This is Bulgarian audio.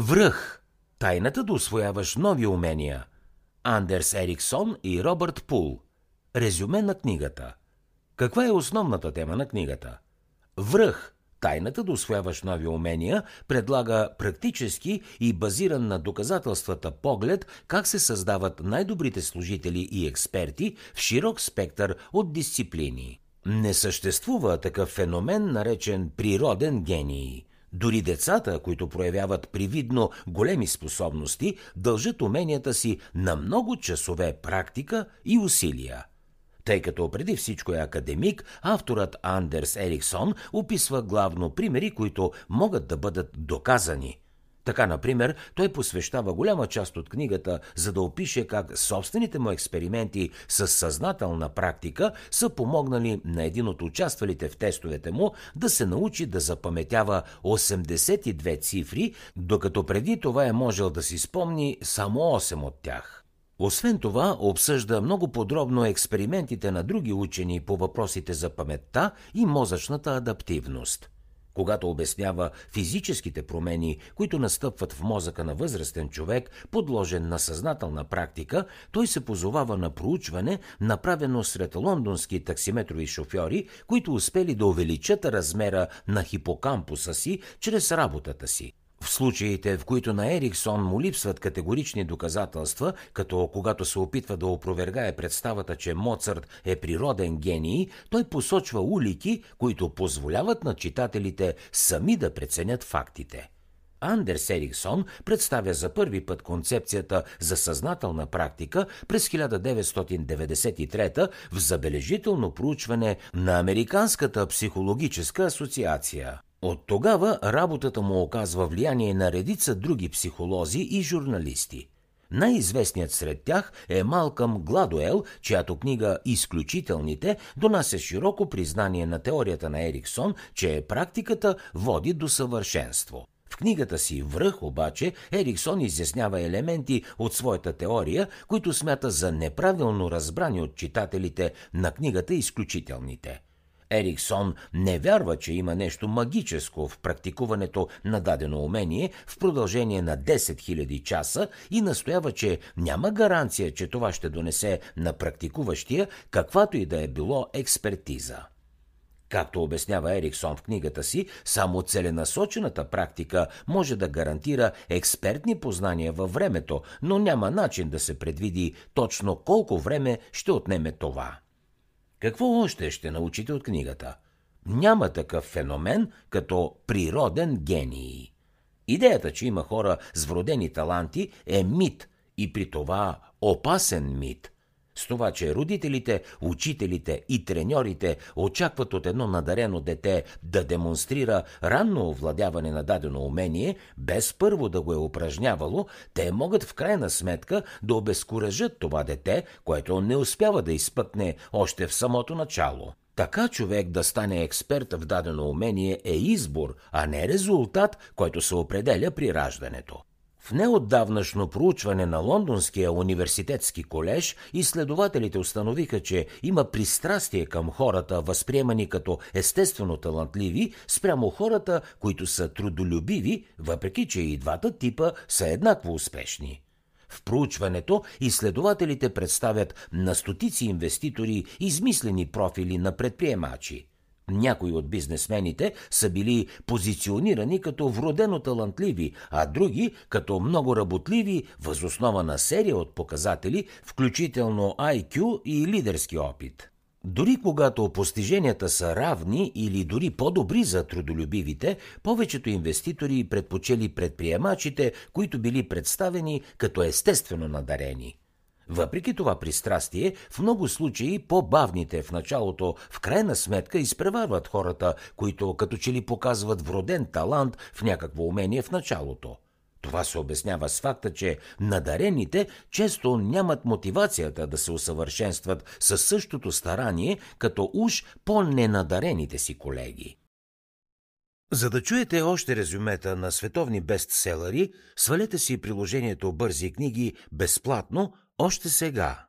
Връх. Тайната да освояваш нови умения. Андерс Ериксон и Робърт Пул. Резюме на книгата. Каква е основната тема на книгата? Връх. Тайната да освояваш нови умения предлага практически и базиран на доказателствата поглед как се създават най-добрите служители и експерти в широк спектър от дисциплини. Не съществува такъв феномен, наречен природен гений. Дори децата, които проявяват привидно големи способности, дължат уменията си на много часове практика и усилия. Тъй като преди всичко е академик, авторът Андерс Ериксон описва главно примери, които могат да бъдат доказани – така, например, той посвещава голяма част от книгата, за да опише как собствените му експерименти с съзнателна практика са помогнали на един от участвалите в тестовете му да се научи да запаметява 82 цифри, докато преди това е можел да си спомни само 8 от тях. Освен това, обсъжда много подробно експериментите на други учени по въпросите за паметта и мозъчната адаптивност – когато обяснява физическите промени, които настъпват в мозъка на възрастен човек, подложен на съзнателна практика, той се позовава на проучване, направено сред лондонски таксиметрови шофьори, които успели да увеличат размера на хипокампуса си чрез работата си. В случаите, в които на Ериксон му липсват категорични доказателства, като когато се опитва да опровергае представата, че Моцарт е природен гений, той посочва улики, които позволяват на читателите сами да преценят фактите. Андерс Ериксон представя за първи път концепцията за съзнателна практика през 1993 в забележително проучване на Американската психологическа асоциация. От тогава работата му оказва влияние на редица други психолози и журналисти. Най-известният сред тях е Малкъм Гладуел, чиято книга «Изключителните» донася широко признание на теорията на Ериксон, че практиката води до съвършенство. В книгата си Връх обаче Ериксон изяснява елементи от своята теория, които смята за неправилно разбрани от читателите на книгата Изключителните – Ериксон не вярва, че има нещо магическо в практикуването на дадено умение в продължение на 10 000 часа и настоява, че няма гаранция, че това ще донесе на практикуващия каквато и да е било експертиза. Както обяснява Ериксон в книгата си, само целенасочената практика може да гарантира експертни познания във времето, но няма начин да се предвиди точно колко време ще отнеме това. Какво още ще научите от книгата? Няма такъв феномен като природен гений. Идеята, че има хора с вродени таланти е мит и при това опасен мит – с това, че родителите, учителите и треньорите очакват от едно надарено дете да демонстрира ранно овладяване на дадено умение, без първо да го е упражнявало, те могат в крайна сметка да обезкуражат това дете, което не успява да изпъкне още в самото начало. Така човек да стане експерт в дадено умение е избор, а не резултат, който се определя при раждането. В неотдавнашно проучване на Лондонския университетски колеж изследователите установиха, че има пристрастие към хората, възприемани като естествено талантливи, спрямо хората, които са трудолюбиви, въпреки че и двата типа са еднакво успешни. В проучването изследователите представят на стотици инвеститори измислени профили на предприемачи – някои от бизнесмените са били позиционирани като вродено талантливи, а други като много работливи възоснова на серия от показатели, включително IQ и лидерски опит. Дори когато постиженията са равни или дори по-добри за трудолюбивите, повечето инвеститори предпочели предприемачите, които били представени като естествено надарени – въпреки това пристрастие, в много случаи по-бавните в началото в крайна сметка изпреварват хората, които като че ли показват вроден талант в някакво умение в началото. Това се обяснява с факта, че надарените често нямат мотивацията да се усъвършенстват със същото старание, като уж по-ненадарените си колеги. За да чуете още резюмета на световни бестселери, свалете си приложението Бързи книги безплатно още сега